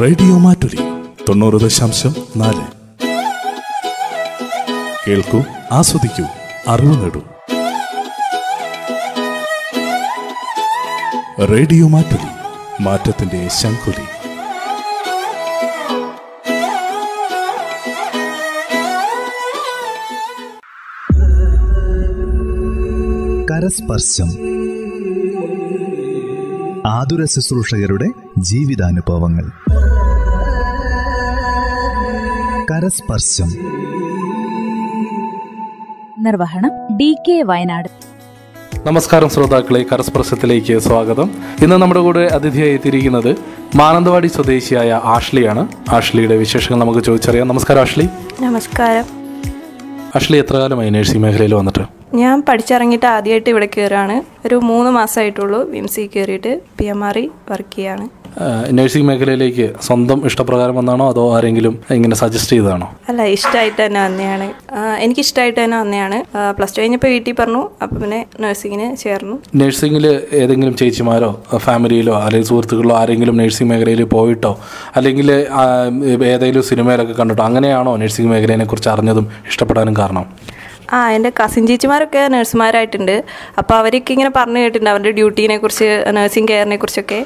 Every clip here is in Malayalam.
റേഡിയോ മാറ്റുലി തൊണ്ണൂറ് ദശാംശം നാല്. കേൾക്കൂ ആസ്വദിക്കൂ അറിവ് നേടൂ. റേഡിയോ മാറ്റുലി മാറ്റത്തിന്റെ ശംഖുലി. കരസ്പർശം. ആതുര ശുശ്രൂഷകരുടെ ജീവിതാനുഭവങ്ങൾ. കരസ്പർശം. നിർവഹണം ഡി കെ വയനാട്. നമസ്കാരം ശ്രോതാക്കളെ കരസ്പർശത്തിലേക്ക് സ്വാഗതം. ഇന്ന് നമ്മുടെ കൂടെ അതിഥിയായി എത്തിയിരിക്കുന്നത് മാനന്തവാടി സ്വദേശിയായ ആഷ്ലിയാണ്. ആഷ്ലിയുടെ വിശേഷങ്ങൾ നമുക്ക് ചോദിച്ചറിയാം. നമസ്കാരം ആഷ്ലി. നമസ്കാരം. ആഷ്ലി എത്ര കാലമായി നഴ്സിംഗ് മേഖലയിൽ വന്നിട്ട്? ഞാൻ പഠിച്ചിറങ്ങിയിട്ട് ആദ്യമായിട്ട് ഇവിടെ കയറുകയാണ് ഒരു മൂന്ന് മാസമായിട്ടുള്ളൂ വിംസി കയറിയിട്ട് പി എം ആർ വർക്ക് ചെയ്യാണ്. നഴ്സിംഗ് മേഖലയിലേക്ക് സ്വന്തം ഇഷ്ടപ്രകാരം വന്നാണോ? അതോ ആരെങ്കിലും ഇങ്ങനെ സജസ്റ്റ് ചെയ്തതാണോ? അല്ല ഇഷ്ടമായിട്ട് തന്നെ വന്നെയാണ്. എനിക്ക് ഇഷ്ടമായിട്ട് തന്നെ വന്നെയാണ്. പ്ലസ് ടു കഴിഞ്ഞപ്പോൾ വീട്ടിൽ പറഞ്ഞു. അപ്പം പിന്നെ നഴ്സിങ്ങിന് ചേർന്നു. നഴ്സിംഗിൽ ഏതെങ്കിലും ചേച്ചിമാരോ ഫാമിലിയിലോ അല്ലെങ്കിൽ സുഹൃത്തുക്കളോ ആരെങ്കിലും നഴ്സിംഗ് മേഖലയിൽ പോയിട്ടോ? അല്ലെങ്കിൽ ഏതെങ്കിലും സിനിമയിലൊക്കെ കണ്ടിട്ടോ? അങ്ങനെയാണോ നഴ്സിംഗ് മേഖലയെ കുറിച്ച് അറിഞ്ഞതും ഇഷ്ടപ്പെടാനും കാരണം? ആ എന്റെ കസിൻ ചേച്ചിമാരൊക്കെ നഴ്സുമാരായിട്ടുണ്ട് അപ്പോൾ അവരൊക്കെ ഇങ്ങനെ പറഞ്ഞു കേട്ടിട്ടുണ്ട് അവരുടെ ഡ്യൂട്ടീനെ കുറിച്ച് നഴ്സിംഗ് കെയറിനെ കുറിച്ചൊക്കെ.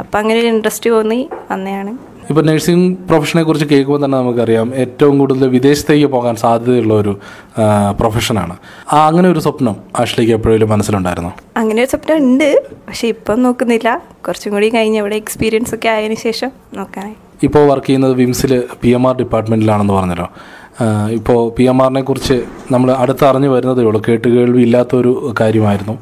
അപ്പോൾ അങ്ങനെ ഒരു ഇൻട്രസ്റ്റ് തോന്നി വന്നെയാണ് ഇപ്പോൾ നഴ്സിംഗ് പ്രൊഫഷനെ കുറിച്ച് കേൾക്കുമ്പോൾ തന്നെ നമുക്കറിയാം ഏറ്റവും കൂടുതൽ വിദേശത്തേക്ക് പോകാൻ സാധ്യതയുള്ള ഒരു പ്രൊഫഷനാണ് ആ അങ്ങനെ ഒരു സ്വപ്നം ആഷ്ലിക്ക് എപ്പോഴും മനസ്സിലുണ്ടായിരുന്നു? അങ്ങനെ ഒരു സ്വപ്നം ഉണ്ട് പക്ഷേ ഇപ്പം നോക്കുന്നില്ല. കുറച്ചും കൂടി കഴിഞ്ഞ് ഇവിടെ എക്സ്പീരിയൻസ് ഒക്കെ ആയതിനു ശേഷം നോക്കാനായി. ഇപ്പോൾ വർക്ക് ചെയ്യുന്നത് വിംസിൽ പി എം ആർ ഡിപ്പാർട്ട്മെന്റിലാണെന്ന് പറഞ്ഞല്ലോ. ഇപ്പോൾ പി എം ആറിനെ കുറിച്ച് നമ്മൾ അടുത്ത് അറിഞ്ഞു വരുന്നതേ ഉള്ളൂ. കേട്ട് കേൾവി ഇല്ലാത്തൊരു കാര്യമായിരുന്നു.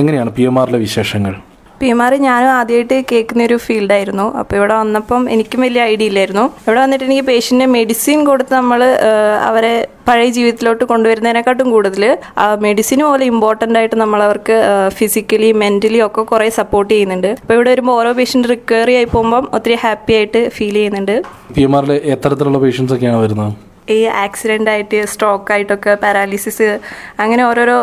എങ്ങനെയാണ് പി എം ആറിലെ വിശേഷങ്ങൾ? പി എം ആർ ഞാനും ആദ്യമായിട്ട് കേൾക്കുന്ന ഒരു ഫീൽഡായിരുന്നു. അപ്പോൾ ഇവിടെ വന്നപ്പം എനിക്കും വലിയ ഐഡിയ ഇല്ലായിരുന്നു. ഇവിടെ വന്നിട്ട് എനിക്ക് പേഷ്യന്റെ മെഡിസിൻ കൊടുത്ത് നമ്മൾ അവരെ പഴയ ജീവിതത്തിലോട്ട് കൊണ്ടുവരുന്നതിനെക്കാട്ടും കൂടുതൽ മെഡിസിൻ പോലെ ഇമ്പോർട്ടന്റ് ആയിട്ട് നമ്മൾ അവർക്ക് ഫിസിക്കലി മെന്റലി ഒക്കെ കുറേ സപ്പോർട്ട് ചെയ്യുന്നുണ്ട്. അപ്പോൾ ഇവിടെ വരുമ്പോൾ ഓരോ പേഷ്യന്റ് റിക്കവറി ആയി പോകുമ്പം ഒത്തിരി ഹാപ്പി ആയിട്ട് ഫീൽ ചെയ്യുന്നുണ്ട്. പി എം ആറിൽ എത്തരത്തിലുള്ള പേഷ്യൻസ് ഒക്കെയാണ് വരുന്നത്? ഈ ആക്സിഡന്റ് ആയിട്ട് സ്ട്രോക്ക് ആയിട്ടൊക്കെ പാരാലിസിസ് അങ്ങനെ ഓരോരോ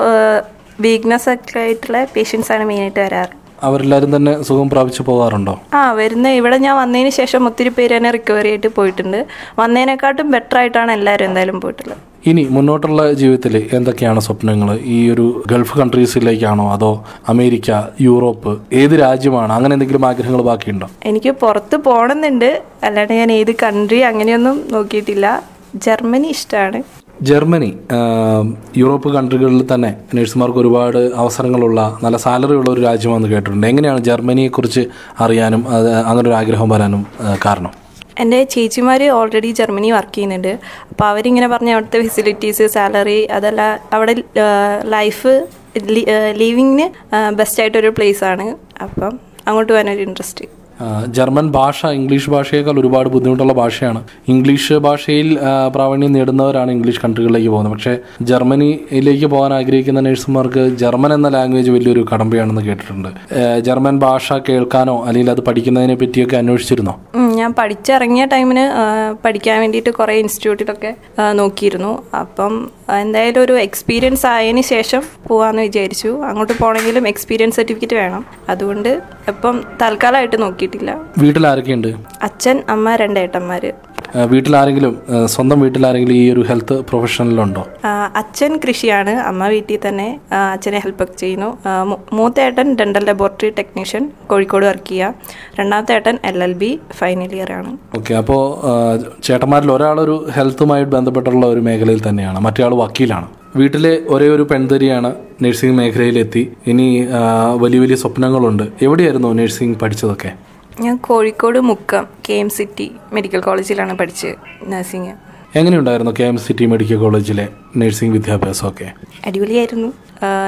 വീക്ക്നെസ് ഒക്കെ ആയിട്ടുള്ള പേഷ്യൻസ് ആണ് മെയിനായിട്ട് വരാറ്. അവരെല്ലാവരും തന്നെ സുഖം പ്രാപിച്ചു പോകാറുണ്ടോ? ആ വരുന്ന ഇവിടെ ഞാൻ വന്നതിന് ശേഷം ഒത്തിരി പേര് തന്നെ റിക്കവറി ആയിട്ട് പോയിട്ടുണ്ട്. വന്നതിനെക്കാട്ടും ബെറ്റർ ആയിട്ടാണ് എല്ലാവരും എന്തായാലും പോയിട്ടുള്ളത്. ഇനി മുന്നോട്ടുള്ള ജീവിതത്തിൽ എന്തൊക്കെയാണ് സ്വപ്നങ്ങൾ ഈ ഒരു ഗൾഫ് കൺട്രീസിലേക്കാണോ അതോ അമേരിക്ക യൂറോപ്പ് ഏത് രാജ്യമാണ്? അങ്ങനെ എന്തെങ്കിലും ആഗ്രഹങ്ങൾ ബാക്കിയുണ്ടോ? എനിക്ക് പുറത്ത് പോകണമെന്നുണ്ട്. അല്ലാണ്ട് ഞാൻ ഏത് കൺട്രി അങ്ങനെയൊന്നും നോക്കിയിട്ടില്ല. ജർമ്മനി ഇഷ്ടമാണ്. ജർമ്മനി യൂറോപ്പ് കൺട്രികളിൽ തന്നെ നഴ്സുമാർക്ക് ഒരുപാട് അവസരങ്ങളുള്ള നല്ല സാലറി ഉള്ള ഒരു രാജ്യമാണെന്ന് കേട്ടിട്ടുണ്ട്. എങ്ങനെയാണ് ജർമ്മനിയെക്കുറിച്ച് അറിയാനും അത് അങ്ങനെ ഒരു ആഗ്രഹം വരാനും കാരണം? എന്റെ ചേച്ചിമാർ ഓൾറെഡി ജർമ്മനി വർക്ക് ചെയ്യുന്നുണ്ട്. അപ്പോൾ അവരിങ്ങനെ പറഞ്ഞ അവിടുത്തെ ഫെസിലിറ്റീസ് സാലറി അതല്ല അവിടെ ലൈഫ് ലീവിങ്ങിന് ബെസ്റ്റായിട്ടൊരു പ്ലേസ് ആണ്. അപ്പം അങ്ങോട്ട് പോകാനൊരു ഇൻട്രസ്റ്റ് ജർമ്മൻ ഭാഷ ഇംഗ്ലീഷ് ഭാഷയേക്കാൾ ഒരുപാട് ബുദ്ധിമുട്ടുള്ള ഭാഷയാണ്. ഇംഗ്ലീഷ് ഭാഷയിൽ പ്രാവീണ്യം നേടുന്നവരാണ് ഇംഗ്ലീഷ് കൺട്രികളിലേക്ക് പോകുന്നത്. പക്ഷേ ജർമ്മനിയിലേക്ക് പോകാൻ ആഗ്രഹിക്കുന്ന നഴ്സുമാർക്ക് ജർമ്മൻ എന്ന ലാംഗ്വേജ് വലിയൊരു കടമ്പയാണെന്ന് കേട്ടിട്ടുണ്ട്. ജർമ്മൻ ഭാഷ കേൾക്കാനോ അല്ലെങ്കിൽ അത് പഠിക്കുന്നതിനെ പറ്റിയൊക്കെ അന്വേഷിച്ചിരുന്നോ? ഞാൻ പഠിച്ചിറങ്ങിയ ടൈമിന് പഠിക്കാൻ വേണ്ടിയിട്ട് കുറേ ഇൻസ്റ്റിറ്റ്യൂട്ടിലൊക്കെ നോക്കിയിരുന്നു. അപ്പം എന്തായാലും ഒരു എക്സ്പീരിയൻസ് ആയതിന് ശേഷം പോകാമെന്ന് വിചാരിച്ചു. അങ്ങോട്ട് പോകണമെങ്കിലും എക്സ്പീരിയൻസ് സർട്ടിഫിക്കറ്റ് വേണം. അതുകൊണ്ട് ഇപ്പം തൽക്കാലമായിട്ട് നോക്കിയിട്ടില്ല. വീട്ടിൽ ആരൊക്കെയുണ്ട് അച്ഛൻ അമ്മ രണ്ട് ഏട്ടന്മാർ ആഹ്, വീട്ടിലാരെങ്കിലും സ്വന്തം വീട്ടിലാരെങ്കിലും ഈ ഒരു ഹെൽത്ത് പ്രൊഫഷണലുണ്ടോ അച്ഛൻ കൃഷിയാണ്. അമ്മ വീട്ടിൽ തന്നെ അച്ഛനെ ഹെൽപ്പൊക്കെ ചെയ്യുന്നു. മൂത്തേട്ടൻ dental laboratory technician Kozhikode work ചെയ്യുക രണ്ടാമത്തെ ഏട്ടൻ L L B final year ആണ്. ഓക്കെ അപ്പോൾ ചേട്ടന്മാരിൽ ഒരാളൊരു ഹെൽത്തുമായി ബന്ധപ്പെട്ടുള്ള ഒരു മേഖലയിൽ തന്നെയാണ്. മറ്റേ ആൾ വക്കീലാണ്. വീട്ടിലെ ഒരേ ഒരു പെൺതരിയാണ് നഴ്സിംഗ് മേഖലയിലെത്തി. ഇനി വലിയ വലിയ സ്വപ്നങ്ങളുണ്ട്. എവിടെയായിരുന്നു നഴ്സിംഗ് പഠിച്ചതൊക്കെ? ഞാൻ Kozhikode Mukkam K M city medical കോളേജിലാണ് പഠിച്ചത് നഴ്സിംഗ്. എങ്ങനെയുണ്ടായിരുന്നു കെ എം സിറ്റി മെഡിക്കൽ കോളേജിലെ നഴ്സിംഗ് വിദ്യാഭ്യാസമൊക്കെ? അടിപൊളിയായിരുന്നു.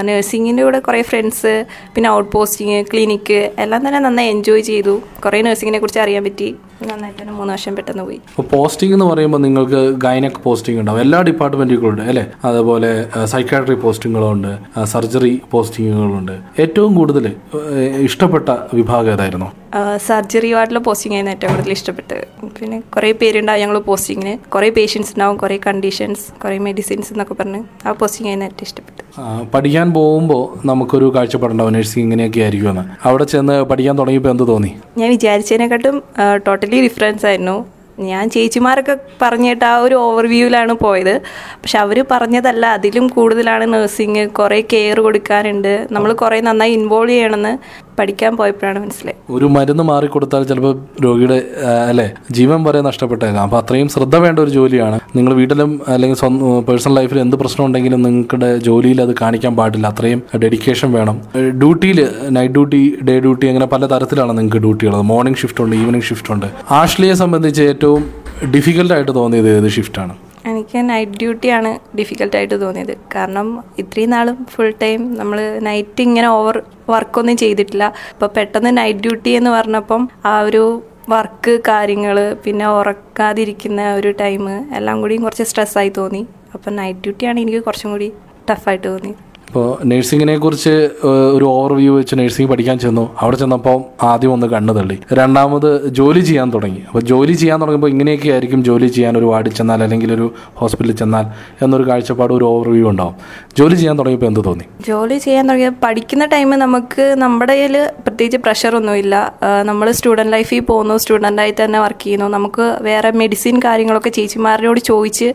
നഴ്സിങ്ങിന്റെ കൂടെ കുറേ ഫ്രണ്ട്സ് പിന്നെ ഔട്ട് പോസ്റ്റിങ് ക്ലിനിക്ക് എല്ലാം തന്നെ നന്നായി എൻജോയ് ചെയ്തു. കുറേ നഴ്സിങ്ങിനെ കുറിച്ച് അറിയാൻ പറ്റി. നന്നായിട്ട് തന്നെ മൂന്ന് വർഷം പെട്ടെന്ന് പോയി. പോസ്റ്റിംഗ് എന്ന് പറയുമ്പോൾ നിങ്ങൾക്ക് ഗൈനക് പോസ്റ്റിംഗ് ഉണ്ടാവും. എല്ലാ ഡിപ്പാർട്ട്മെന്റുകളുണ്ട് അല്ലേ? അതുപോലെ സൈക്കാട്രി പോസ്റ്റിങ്ങുകളുണ്ട് സർജറി പോസ്റ്റിങ്ങുകളുണ്ട് ഏറ്റവും കൂടുതൽ ഇഷ്ടപ്പെട്ട വിഭാഗം ഏതായിരുന്നു? സർജറി വാർഡിലെ പോസ്റ്റിംഗ് ആയിരുന്നു ഏറ്റവും കൂടുതൽ ഇഷ്ടപ്പെട്ടത്. പിന്നെ കുറേ പേരുണ്ടാവും ഞങ്ങൾ പോസ്റ്റിങ്ങിന് കുറേ പേഷ്യൻസ് ഉണ്ടാവും കുറേ കണ്ടീഷൻസ് കുറേ മെഡിസിൻസ് എന്നൊക്കെ പറഞ്ഞ് ആ പോസ്റ്റിംഗ് ആയിരുന്നു ഏറ്റവും ഇഷ്ടപ്പെട്ടു. പഠിക്കാൻ പോകുമ്പോൾ നമുക്കൊരു കാഴ്ചപ്പാടുണ്ടാവും നഴ്സിംഗ് ഇങ്ങനെയൊക്കെ ആയിരിക്കുമെന്ന്. അവിടെ ചെന്ന് പഠിക്കാൻ തുടങ്ങിയപ്പോൾ എന്ത് തോന്നി? ഞാൻ വിചാരിച്ചതിനെക്കാട്ടും ടോട്ടലി ഡിഫറൻസ് ആയിരുന്നു. ഞാൻ ചേച്ചിമാരൊക്കെ പറഞ്ഞിട്ട് ആ ഒരു ഓവർവ്യൂവിലാണ് പോയത്. പക്ഷെ അവർ പറഞ്ഞതല്ല അതിലും കൂടുതലാണ് നഴ്സിങ് കുറേ കെയർ കൊടുക്കാനുണ്ട്. നമ്മൾ കുറേ നന്നായി ഇൻവോൾവ് ചെയ്യണമെന്ന്. പഠിക്കാൻ പോയപ്പോഴാണ് മനസ്സിലായി ഒരു മരുന്ന് മാറിക്കൊടുത്താൽ ചിലപ്പോൾ രോഗിയുടെ അല്ലെ ജീവൻ വരെ നഷ്ടപ്പെട്ടേക്കാം. അപ്പോൾ അത്രയും ശ്രദ്ധ വേണ്ട ഒരു ജോലിയാണ്. നിങ്ങൾ വീട്ടിലും അല്ലെങ്കിൽ പേഴ്സണൽ ലൈഫിൽ എന്ത് പ്രശ്നം ഉണ്ടെങ്കിലും നിങ്ങളുടെ ജോലിയിൽ അത് കാണിക്കാൻ പാടില്ല. അത്രയും ഡെഡിക്കേഷൻ വേണം. ഡ്യൂട്ടിയിൽ നൈറ്റ് ഡ്യൂട്ടി ഡേ ഡ്യൂട്ടി അങ്ങനെ പല തരത്തിലാണ് നിങ്ങൾക്ക് ഡ്യൂട്ടികൾ മോർണിംഗ് ഷിഫ്റ്റ് ഉണ്ട് ഈവനിങ് ഷിഫ്റ്റ് ഉണ്ട്. ആഷ്ലിയെ സംബന്ധിച്ച് ഏറ്റവും ഡിഫിക്കൽട്ടായിട്ട് തോന്നിയത് ഏത് ഷിഫ്റ്റാണ് എനിക്ക് നൈറ്റ് ഡ്യൂട്ടിയാണ് ഡിഫിക്കൽട്ടായിട്ട് തോന്നിയത്. കാരണം ഇത്രയും നാളും ഫുൾ ടൈം നമ്മൾ നൈറ്റ് ഇങ്ങനെ ഓവർ വർക്കൊന്നും ചെയ്തിട്ടില്ല. അപ്പോൾ പെട്ടെന്ന് നൈറ്റ് ഡ്യൂട്ടി എന്ന് പറഞ്ഞപ്പം ആ ഒരു വർക്ക് കാര്യങ്ങൾ പിന്നെ ഉറക്കാതിരിക്കുന്ന ഒരു ടൈം എല്ലാം കൂടിയും കുറച്ച് സ്ട്രെസ്സായി തോന്നി. അപ്പം നൈറ്റ് ഡ്യൂട്ടിയാണ് എനിക്ക് കുറച്ചും കൂടി ടഫായിട്ട് തോന്നി. ഇപ്പോൾ നഴ്സിങ്ങിനെ കുറിച്ച് ഒരു ഓവർവ്യൂ വെച്ച് നഴ്സിംഗ് പഠിക്കാൻ ചെന്നു. അവിടെ ചെന്നപ്പോൾ ആദ്യം ഒന്ന് കണ്ണു തള്ളി. രണ്ടാമത് ജോലി ചെയ്യാൻ തുടങ്ങി. അപ്പോൾ ജോലി ചെയ്യാൻ തുടങ്ങിയപ്പോൾ ഇങ്ങനെയൊക്കെ ആയിരിക്കും ജോലി ചെയ്യാൻ ഒരു വാർഡിൽ ചെന്നാൽ അല്ലെങ്കിൽ ഒരു ഹോസ്പിറ്റലിൽ ചെന്നാൽ എന്നൊരു കാഴ്ചപ്പാട് ഒരു ഓവർവ്യൂ ഉണ്ടാവും. ജോലി ചെയ്യാൻ തുടങ്ങിയപ്പോൾ എന്ത് തോന്നി? ജോലി ചെയ്യാൻ തുടങ്ങിയ പഠിക്കുന്ന ടൈം നമുക്ക് നമ്മുടെ കയ്യിൽ പ്രത്യേകിച്ച് പ്രഷറൊന്നുമില്ല നമ്മൾ സ്റ്റുഡന്റ് ലൈഫിൽ പോകുന്നു സ്റ്റുഡന്റായി തന്നെ വർക്ക് ചെയ്യുന്നു. നമുക്ക് വേറെ മെഡിസിൻ കാര്യങ്ങളൊക്കെ ചേച്ചിമാരോട് ചോദിച്ച്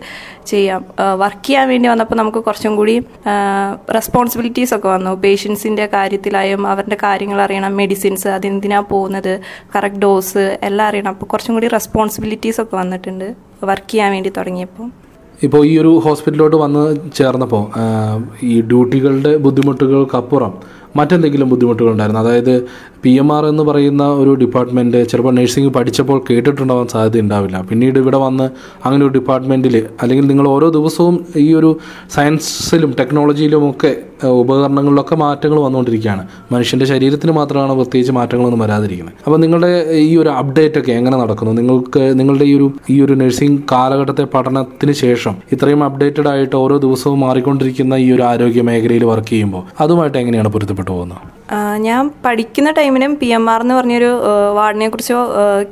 ചെയ്യാം. വർക്ക് ചെയ്യാൻ വേണ്ടി വന്നപ്പോൾ നമുക്ക് കുറച്ചും കൂടി റെസ്പോൺസിബിലിറ്റീസ് ഒക്കെ വന്നു. പേഷ്യൻസിന്റെ കാര്യത്തിലായും അവരുടെ കാര്യങ്ങൾ അറിയണം. മെഡിസിൻസ് അതെന്തിനാ പോകുന്നത്? കറക്റ്റ് ഡോസ് എല്ലാം അറിയണം. അപ്പോൾ കുറച്ചും കൂടി റെസ്പോൺസിബിലിറ്റീസ് ഒക്കെ വന്നിട്ടുണ്ട്. വർക്ക് ചെയ്യാൻ വേണ്ടി തുടങ്ങിയപ്പോൾ. ഇപ്പോൾ ഈ ഒരു ഹോസ്പിറ്റലിലോട്ട് വന്ന് ചേർന്നപ്പോൾ ഈ ഡ്യൂട്ടികളുടെ ബുദ്ധിമുട്ടുകൾക്കപ്പുറം മറ്റെന്തെങ്കിലും ബുദ്ധിമുട്ടുകൾ ഉണ്ടായിരുന്നു അതായത് പി എം ആർ എന്ന് പറയുന്ന ഒരു ഡിപ്പാർട്ട്മെന്റ് ചിലപ്പോൾ നഴ്സിംഗ് പഠിച്ചപ്പോൾ കേട്ടിട്ടുണ്ടാവാൻ സാധ്യത ഉണ്ടാവില്ല പിന്നീട് ഇവിടെ വന്ന് അങ്ങനെ ഒരു ഡിപ്പാർട്ട്മെന്റിൽ അല്ലെങ്കിൽ നിങ്ങൾ ഓരോ ദിവസവും ഈ ഒരു സയൻസിലും ടെക്നോളജിയിലും ഒക്കെ ഉപകരണങ്ങളിലൊക്കെ മാറ്റങ്ങൾ വന്നുകൊണ്ടിരിക്കുകയാണ്. മനുഷ്യന്റെ ശരീരത്തിന് മാത്രമാണ് പ്രത്യേകിച്ച് മാറ്റങ്ങളൊന്നും വരാതിരിക്കുന്നത്. അപ്പോൾ നിങ്ങളുടെ ഈ ഒരു അപ്ഡേറ്റ് ഒക്കെ എങ്ങനെ നടക്കുന്നു? നിങ്ങൾക്ക് നിങ്ങളുടെ ഈ ഒരു ഈ ഒരു നഴ്സിംഗ് കാലഘട്ടത്തെ പഠനത്തിന് ശേഷം ഇത്രയും അപ്ഡേറ്റഡ് ആയിട്ട് ഓരോ ദിവസവും മാറിക്കൊണ്ടിരിക്കുന്ന ഈ ഒരു ആരോഗ്യ മേഖലയിൽ വർക്ക് ചെയ്യുമ്പോൾ അതുമായിട്ട് എങ്ങനെയാണ് പൊരുത്തപ്പെട്ടു പോകുന്നത്? ഞാൻ പഠിക്കുന്ന ടൈമിനും പി എം ആർ എന്ന് പറഞ്ഞൊരു വാർഡിനെ കുറിച്ചോ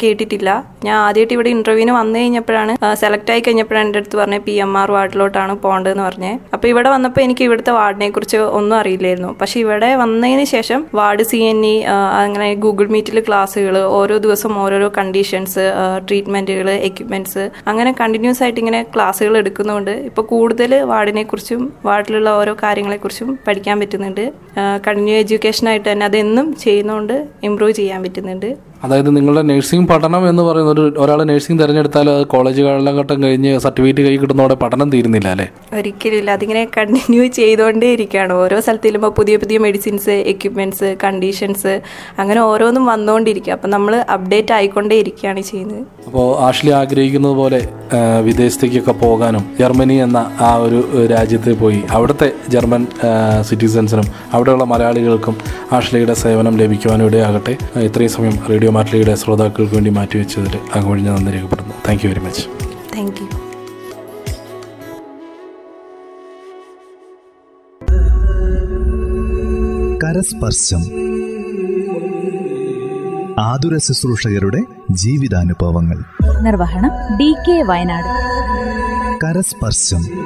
കേട്ടിട്ടില്ല. ഞാൻ ആദ്യമായിട്ട് ഇവിടെ ഇന്റർവ്യൂവിന് വന്നു കഴിഞ്ഞപ്പോഴാണ് സെലക്ട് ആയി കഴിഞ്ഞപ്പോഴാണ് എന്റെ അടുത്ത് പറഞ്ഞത് പി എം ആർ വാർഡിലോട്ടാണ് പോകേണ്ടതെന്ന് പറഞ്ഞത്. അപ്പോൾ ഇവിടെ വന്നപ്പോൾ എനിക്ക് ഇവിടുത്തെ വാർഡിനെ കുറിച്ച് ഒന്നും അറിയില്ലായിരുന്നു. പക്ഷെ ഇവിടെ വന്നതിന് ശേഷം വാർഡ് സി എൻ ഇ അങ്ങനെ ഗൂഗിൾ മീറ്റിൽ ക്ലാസ്സുകൾ ഓരോ ദിവസം ഓരോരോ കണ്ടീഷൻസ് ട്രീറ്റ്മെന്റുകൾ എക്യുപ്മെന്റ്സ് അങ്ങനെ കണ്ടിന്യൂസ് ആയിട്ട് ഇങ്ങനെ ക്ലാസ്സുകൾ എടുക്കുന്നതുകൊണ്ട് ഇപ്പോൾ കൂടുതൽ വാർഡിനെ കുറിച്ചും വാർഡിലുള്ള ഓരോ കാര്യങ്ങളെക്കുറിച്ചും പഠിക്കാൻ പറ്റുന്നുണ്ട്. കണ്ടിന്യൂ എഡ്യൂക്കേഷൻ ആയിട്ട് തന്നെ അതെന്നും ചെയ്യുന്നതുകൊണ്ട് ഇമ്പ്രൂവ് ചെയ്യാൻ പറ്റുന്നുണ്ട്. അതായത് നിങ്ങളുടെ നഴ്സിംഗ് പഠനം എന്ന് പറയുന്ന ഒരു ഒരാൾ നഴ്സിംഗ് തിരഞ്ഞെടുത്താൽ അത് കോളേജ് കാലഘട്ടം കഴിഞ്ഞ് സർട്ടിഫിക്കറ്റ് കൈ കിട്ടുന്നതോടെ പഠനം തീരുന്നില്ല അല്ലേ? ഒരിക്കലും ഇല്ല അതിങ്ങനെ കണ്ടിന്യൂ ചെയ്തുകൊണ്ടേ ഇരിക്കുകയാണ്. ഓരോ സ്ഥലത്ത് ചെല്ലുമ്പോൾ പുതിയ പുതിയ മെഡിസിൻസ് എക്യുപ്മെന്റ്സ് കണ്ടീഷൻസ് അങ്ങനെ ഓരോന്നും വന്നുകൊണ്ടിരിക്കുക. അപ്പം നമ്മൾ അപ്ഡേറ്റ് ആയിക്കൊണ്ടേ ഇരിക്കുകയാണ് ചെയ്യുന്നത്. അപ്പോൾ ആഷ്ലി ആഗ്രഹിക്കുന്നത് പോലെ വിദേശത്തേക്കൊക്കെ പോകാനും ജർമ്മനി എന്ന ആ ഒരു രാജ്യത്ത് പോയി അവിടുത്തെ ജർമ്മൻ സിറ്റിസൻസിനും അവിടെയുള്ള മലയാളികൾക്കും ആഷ്ലിയുടെ സേവനം ലഭിക്കുവാനും ഇടയാകട്ടെ. ഇത്രയും സമയം റേഡിയോ മാറ്റ്ലിയുടെ ശ്രോതാക്കൾക്ക് വേണ്ടി മാറ്റിവെച്ചതിൽ അങ്ങൊഴിഞ്ഞ നന്ദി രേഖപ്പെടുന്നു thank you very much thank you കരസ്പർശം. ആതുര ശുശ്രൂഷകരുടെ ജീവിതാനുഭവങ്ങൾ. നിർവഹണം ഡി കെ വയനാട്. കരസ്പർശം.